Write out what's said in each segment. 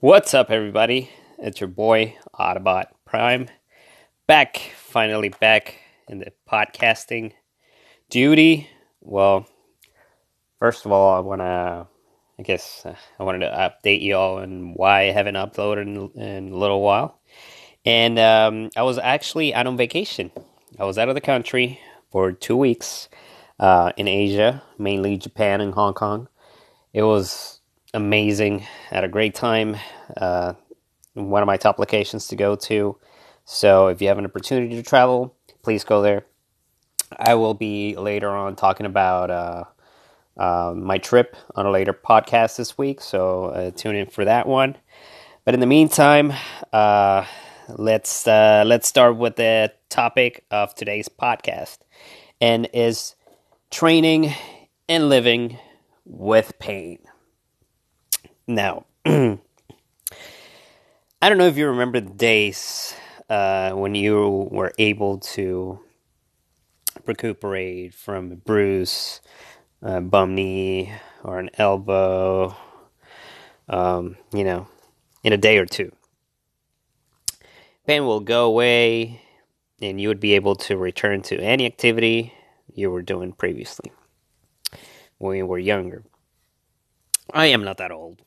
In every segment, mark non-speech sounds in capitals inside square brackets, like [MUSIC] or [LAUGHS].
What's up, everybody? It's your boy Autobot Prime, back, finally back in the podcasting duty. Well, first of all, I want to, I guess, uh, I wanted to update you all on why I haven't uploaded in, in a little while. And um, I was actually out on vacation. I was out of the country for two weeks uh, in Asia, mainly Japan and Hong Kong. It was amazing. Had a great time. Uh, one of my top locations to go to. So if you have an opportunity to travel, please go there. I will be later on talking about uh, uh, my trip on a later podcast this week. So uh, tune in for that one. But in the meantime, uh, let's uh, let's start with the topic of today's podcast, and is training and living with pain. Now, [CLEARS THROAT] I don't know if you remember the days uh, when you were able to recuperate from a bruise, a bum knee, or an elbow, um, you know, in a day or two. Pain will go away, and you would be able to return to any activity you were doing previously when you were younger. I am not that old.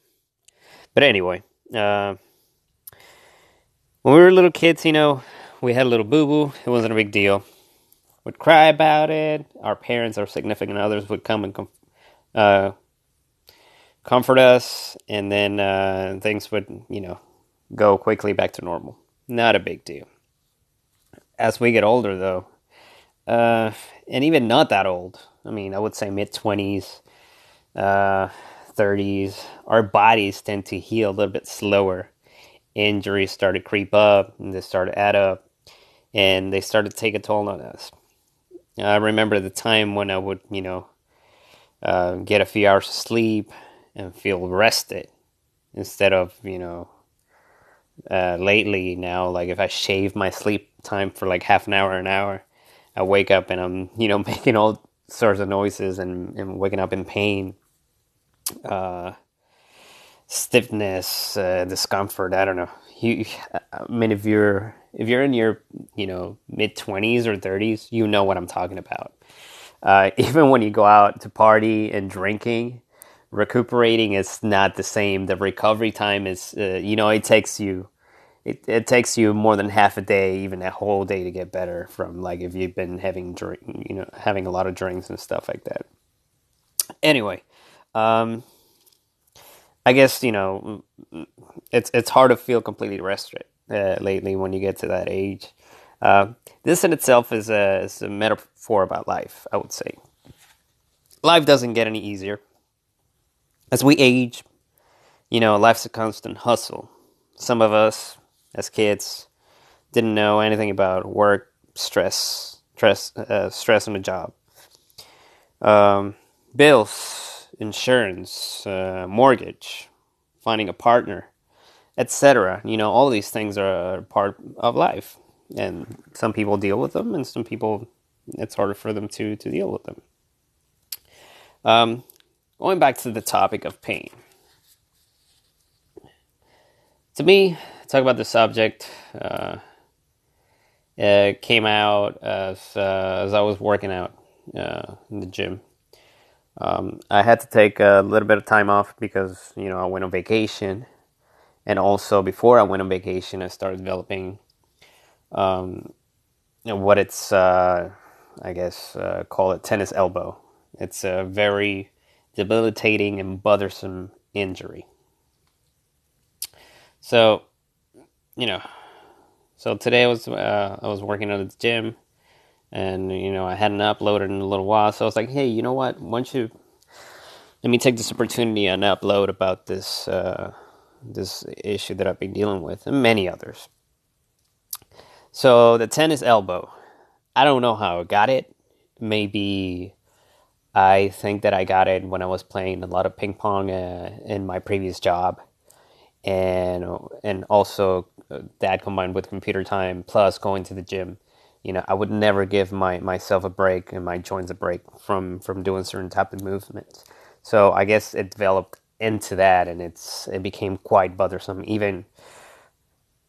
But anyway, uh, when we were little kids, you know, we had a little boo boo. It wasn't a big deal. Would cry about it. Our parents, our significant others, would come and com- uh, comfort us, and then uh, things would, you know, go quickly back to normal. Not a big deal. As we get older, though, uh, and even not that old, I mean, I would say mid 20s, uh, 30s, our bodies tend to heal a little bit slower. Injuries start to creep up and they start to add up and they start to take a toll on us. I remember the time when I would, you know, uh, get a few hours of sleep and feel rested instead of, you know, uh, lately now, like if I shave my sleep time for like half an hour, an hour, I wake up and I'm, you know, [LAUGHS] making all sorts of noises and, and waking up in pain uh, stiffness, uh, discomfort. I don't know. You, I mean, if you're if you're in your you know mid twenties or thirties, you know what I'm talking about. Uh, [LAUGHS] even when you go out to party and drinking, recuperating is not the same. The recovery time is, uh, you know, it takes you. It, it takes you more than half a day, even a whole day, to get better from like if you've been having drink, you know, having a lot of drinks and stuff like that. Anyway, um, I guess you know it's it's hard to feel completely rested uh, lately when you get to that age. Uh, this in itself is a, is a metaphor about life. I would say life doesn't get any easier as we age. You know, life's a constant hustle. Some of us, as kids, didn't know anything about work, stress, stress, uh, stress on the job, um, bills insurance, uh, mortgage, finding a partner, etc. You know, all these things are part of life, and some people deal with them, and some people it's harder for them to to deal with them. Um, going back to the topic of pain. To me, talk about the subject. Uh, it came out as uh, as I was working out uh, in the gym um, I had to take a little bit of time off because you know I went on vacation, and also before I went on vacation, I started developing um, what it's uh, I guess uh, call it tennis elbow. It's a very debilitating and bothersome injury. So, you know, so today I was uh, I was working at the gym and you know I hadn't uploaded in a little while, so I was like, hey, you know what? Why don't you let me take this opportunity and upload about this uh, this issue that I've been dealing with, and many others. So the tennis elbow, I don't know how I got it. Maybe I think that I got it when I was playing a lot of ping pong uh, in my previous job, and and also uh, that combined with computer time plus going to the gym you know, I would never give my myself a break and my joints a break from from doing certain type of movements. So I guess it developed into that, and it's it became quite bothersome. Even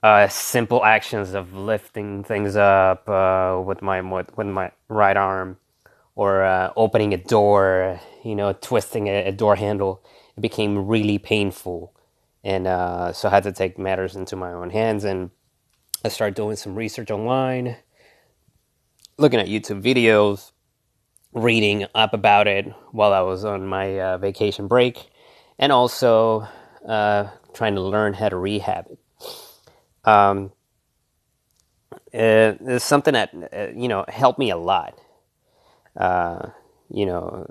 uh, simple actions of lifting things up uh, with my with, my right arm, or uh, opening a door, you know, twisting a, a, door handle, it became really painful, and uh, so I had to take matters into my own hands, and I started doing some research online, looking at YouTube videos, reading up about it while I was on my uh, vacation break, and also uh, trying to learn how to rehab it um, it, it's something that uh, you know helped me a lot. Uh, you know,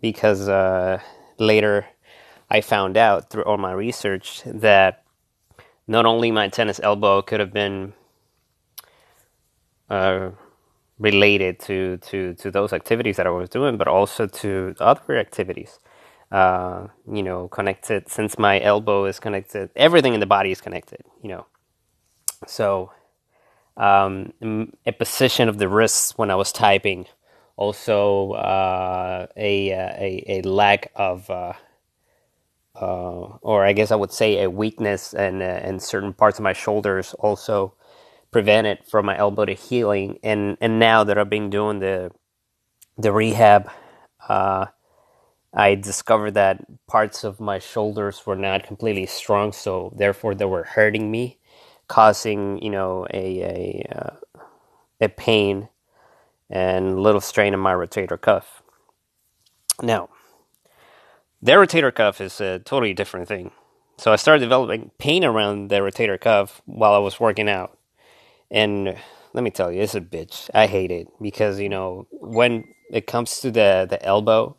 because uh, later I found out through all my research that not only my tennis elbow could have been related to, to, to those activities that I was doing, but also to other activities. Uh, you know, connected since my elbow is connected, everything in the body is connected. You know, so, um, a position of the wrists when I was typing, also uh, a, a, a lack of, uh, uh, or I guess I would say a weakness and and uh, certain parts of my shoulders also prevented from my elbow to healing. And and now that I've been doing the the rehab, uh, I discovered that parts of my shoulders were not completely strong, so therefore they were hurting me causing you know a a, uh, a pain and little strain in my rotator cuff. Now, the rotator cuff is a totally different thing. So I started developing pain around the rotator cuff while I was working out. And let me tell you, it's a bitch. I hate it because, you know, when it comes to the, the elbow,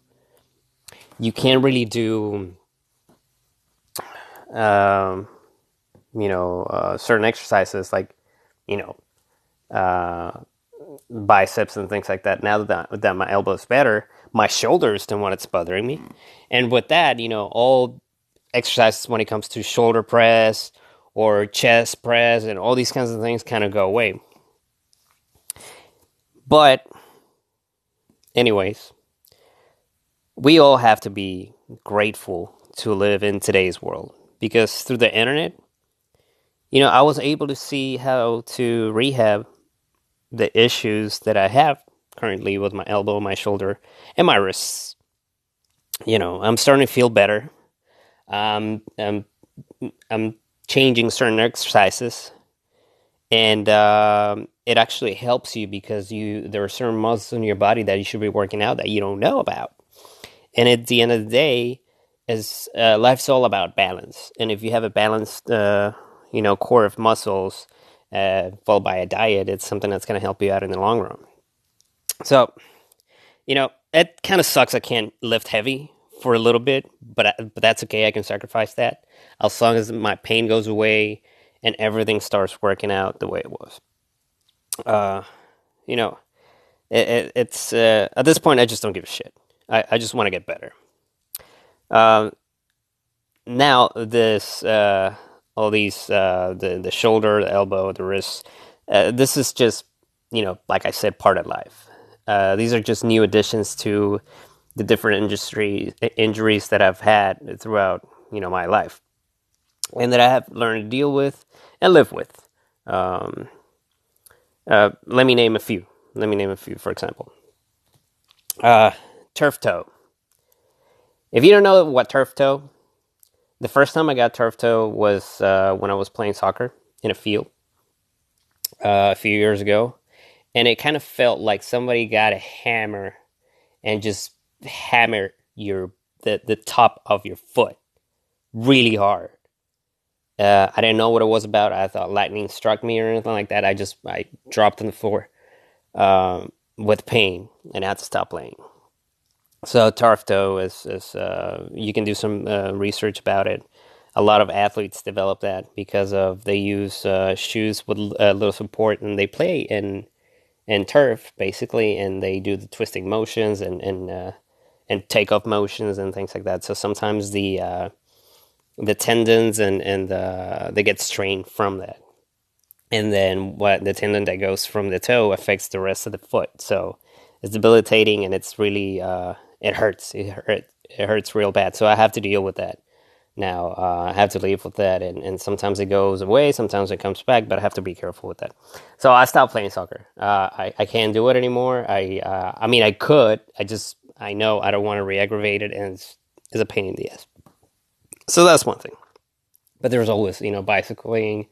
you can't really do um, you know, uh, certain exercises like, you know, uh, biceps and things like that. Now that, that my elbow is better, my shoulders don't want it's bothering me. And with that, you know, all exercises when it comes to shoulder press or chest press and all these kinds of things kind of go away. But, anyways, we all have to be grateful to live in today's world because through the internet, you know, I was able to see how to rehab the issues that I have currently with my elbow, my shoulder, and my wrists. You know, I'm starting to feel better. Um, I'm, I'm changing certain exercises, and um, it actually helps you because you there are certain muscles in your body that you should be working out that you don't know about. And at the end of the day, is uh, life's all about balance. And if you have a balanced uh, you know, core of muscles, uh, followed by a diet, it's something that's going to help you out in the long run. So, you know, it kind of sucks. I can't lift heavy for a little bit, but I, but that's okay. I can sacrifice that as long as my pain goes away and everything starts working out the way it was. Uh, you know, it, it, it's uh, at this point I just don't give a shit. I, I just want to get better. Uh, now this uh, all these uh, the the shoulder, the elbow, the wrist. Uh, this is just you know, like I said, part of life. These are just new additions to the different industry injuries that I've had throughout you know my life, and that I have learned to deal with and live with. Um, uh, let me name a few. Let me name a few. For example, uh, turf toe. If you don't know what turf toe the first time I got turf toe was uh, when I was playing soccer in a field uh, a few years ago, and it kind of felt like somebody got a hammer and just hammered your the the top of your foot really hard. Uh, I didn't know what it was about. I thought lightning struck me or anything like that. I just I dropped on the floor um, with pain and had to stop playing. So turf toe is is uh, you can do some uh, research about it. A lot of athletes develop that because of they use uh, shoes with a little support and they play in in turf basically, and they do the twisting motions and and uh, and take off motions and things like that. So sometimes the uh, the tendons and and they get strained from that, and then what the tendon that goes from the toe affects the rest of the foot. So it's debilitating and it's really uh, it hurts. It hurt. It hurts real bad. So I have to deal with that. now. Uh, I have to live with that, and, and sometimes it goes away, sometimes it comes back, but I have to be careful with that. So I stopped playing soccer. Uh, I I can't do it anymore. I uh, I mean I could. I just I know I don't want to re-aggravate it, and it's, it's a pain in the ass. So that's one thing. But there's always you know bicycling.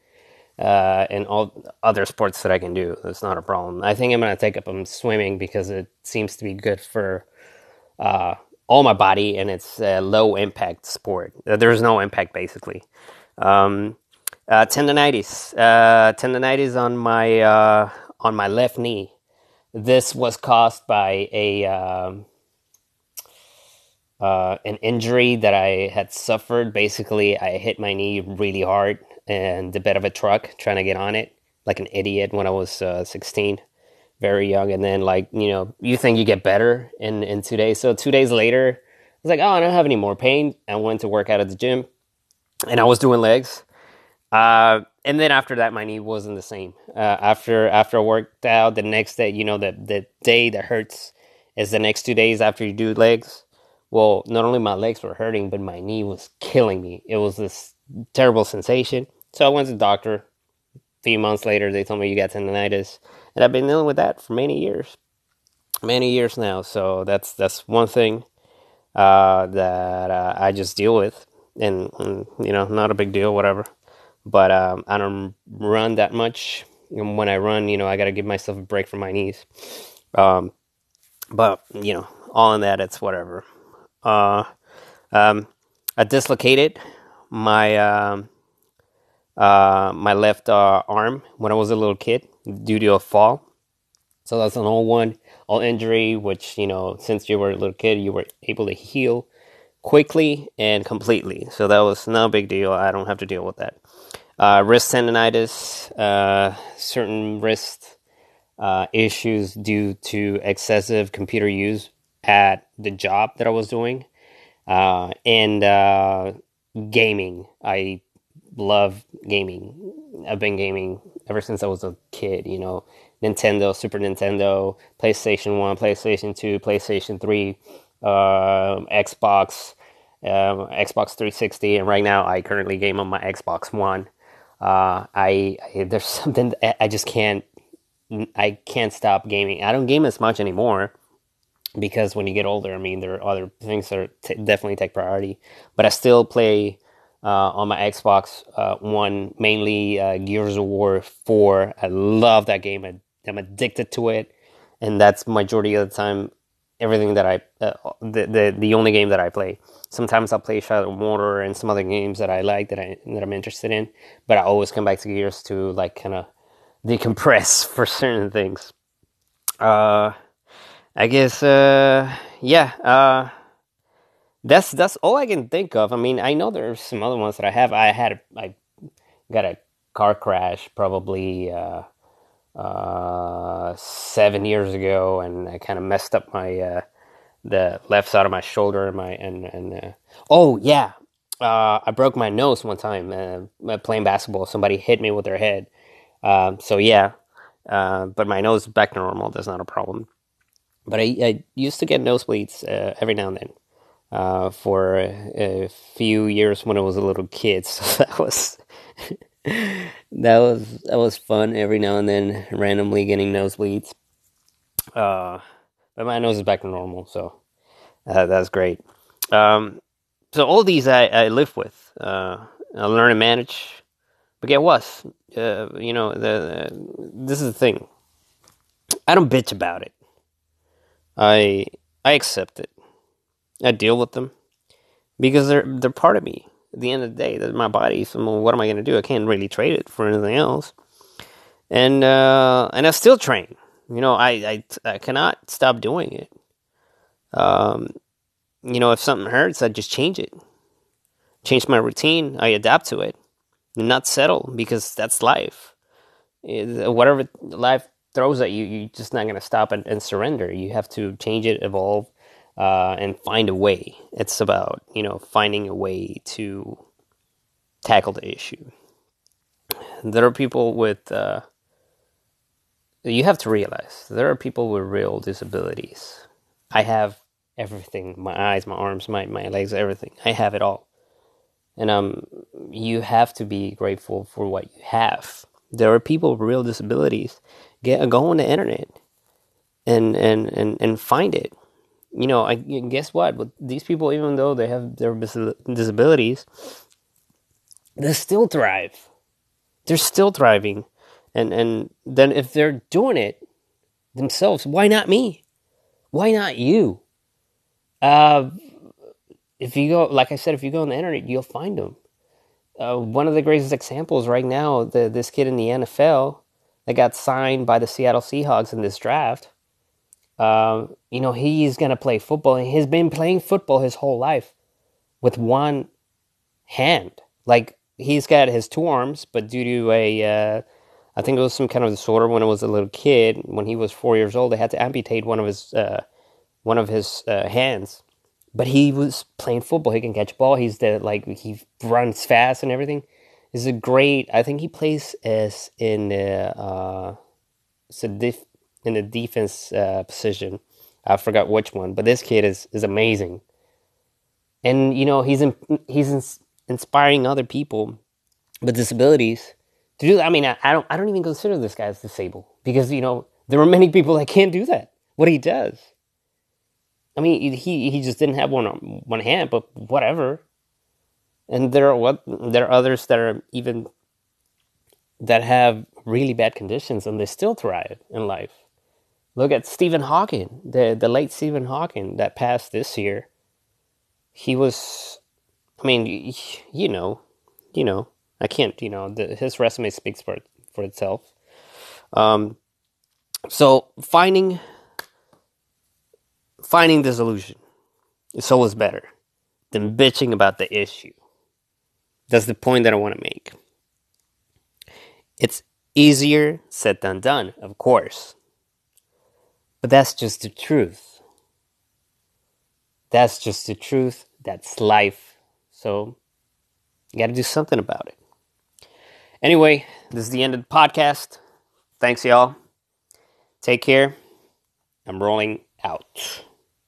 Uh, and all other sports that I can do. That's not a problem. I think I'm gonna take up um, swimming because it seems to be good for uh, all my body, and it's a low impact sport. Uh, there's no impact basically. Um, uh, tendonitis, uh, tendonitis on my uh, on my left knee. This was caused by a um, uh, an injury that I had suffered. Basically, I hit my knee really hard and the bed of a truck trying to get on it like an idiot when I was uh, 16 very young, and then like you know you think you get better in in two days. So two days later, I was like, oh, I don't have any more pain. I went to work out at the gym, and I was doing legs. Uh, and then after that, my knee wasn't the same. Uh, after after I worked out, the next day, you know, the the day that hurts is the next two days after you do legs. Well, not only my legs were hurting, but my knee was killing me. It was this terrible sensation. So I went to the doctor. A few months later, they told me you got tendonitis and I've been dealing with that for many years, many years now. So that's that's one thing uh, that uh, I just deal with, and, and, you know, not a big deal, whatever. But um, I don't run that much. And when I run, you know, I got to give myself a break from my knees. Um, but you know, all in that, it's whatever. Uh, um, I dislocated my um, uh, my left uh, arm when I was a little kid due to a fall. So that's an old one, old injury, which, you know, since you were a little kid, you were able to heal quickly and completely. So that was no big deal. I don't have to deal with that. Uh, wrist tendonitis, uh, certain wrist uh, issues due to excessive computer use at the job that I was doing, uh, and uh, gaming. I love gaming. I've been gaming ever since I was a kid, you know. Nintendo, Super Nintendo, PlayStation 1, PlayStation 2, PlayStation 3, uh, Xbox, um, Xbox 360, and right now I currently game on my Xbox One. Uh, I, I, there's something I just can't I can't stop gaming. I don't game as much anymore because when you get older, I mean there are other things that t- definitely take priority. But I still play uh, on my Xbox uh, One, mainly uh, Gears of War 4. I love that game. I, am addicted to it, and that's majority of the time everything that I uh, the, the the only game that I play. Sometimes I'll play Shadow Mordor and some other games that I like that I that I'm interested in, but I always come back to Gears to like kind of decompress [LAUGHS] for certain things. Uh, I guess uh, yeah. Uh, that's that's all I can think of. I mean, I know there's some other ones that I have. I had I got a car crash probably uh, uh, seven years ago, and I kind of messed up my uh, the left side of my shoulder and my and and uh, oh yeah, uh, I broke my nose one time uh, playing basketball. Somebody hit me with their head. Um, so yeah, but my nose back to normal. That's not a problem. But I, I used to get nosebleeds every now and then uh, for a, a, few years when I was a little kid. [LAUGHS] So that was [LAUGHS] that was that was fun every now and then, randomly getting nosebleeds. Uh, but my nose is back to normal, so uh, that's great. Um, so all these I, I live with. Uh, I learn and manage. But get what? Uh, you know, the, the, this is the thing. I don't bitch about it. I I accept it. I deal with them because they're they're part of me. At the end of the day, they're my body. So what am I going to do? I can't really trade it for anything else. And uh, and I still train. You know, I, I I cannot stop doing it. Um, you know, if something hurts, I just change it. Change my routine. I adapt to it. And Not settle because that's life. Whatever life throws at you, you're just not going to stop and, and surrender. You have to change it, evolve, uh, and find a way. It's about you know finding a way to tackle the issue. There are people with uh, you have to realize there are people with real disabilities. I have everything: my eyes, my arms, my my legs, everything. I have it all. and um, you have to be grateful for what you have. There are people with real disabilities. Get go on the internet and and and and find it. You know, I guess what? But these people, even though they have their disabilities, they still thrive. They're still thriving, and and then if they're doing it themselves, why not me? Why not you? Uh, if you go, like I said, if you go on the internet, you'll find them. Uh, one of the greatest examples right now, the, this kid in the NFL that got signed by the Seattle Seahawks in this draft. Uh, you know, he's going to play football, and he's been playing football his whole life with one hand. Like, he's got his two arms, but due to a, uh, I think it was some kind of disorder when he was a little kid, when he was four years old, they had to amputate one of his, uh, one of his uh, hands but he was playing football. He can catch ball. He's the like he runs fast and everything. This Is a great. I think he plays as in the uh, in the defense uh, position. I forgot which one, but this kid is is amazing. And you know he's in, he's in, inspiring other people with disabilities to do. That. I mean, I, I don't I don't even consider this guy as disabled because you know there are many people that can't do that. What he does I mean, he he just didn't have one one hand, but whatever. And there are what there are others that are even that have really bad conditions and they still thrive in life. Look at Stephen Hawking, the the late Stephen Hawking that passed this year. He was, I mean, you know, you know, I can't, you know, the, his resume speaks for for itself. Um, so finding finding the solution is always better than bitching about the issue. That's the point that I want to make. It's easier said than done, of course. But that's just the truth. That's just the truth. That's life. So you got to do something about it. Anyway, this is the end of the podcast. Thanks, y'all. Take care. I'm rolling out.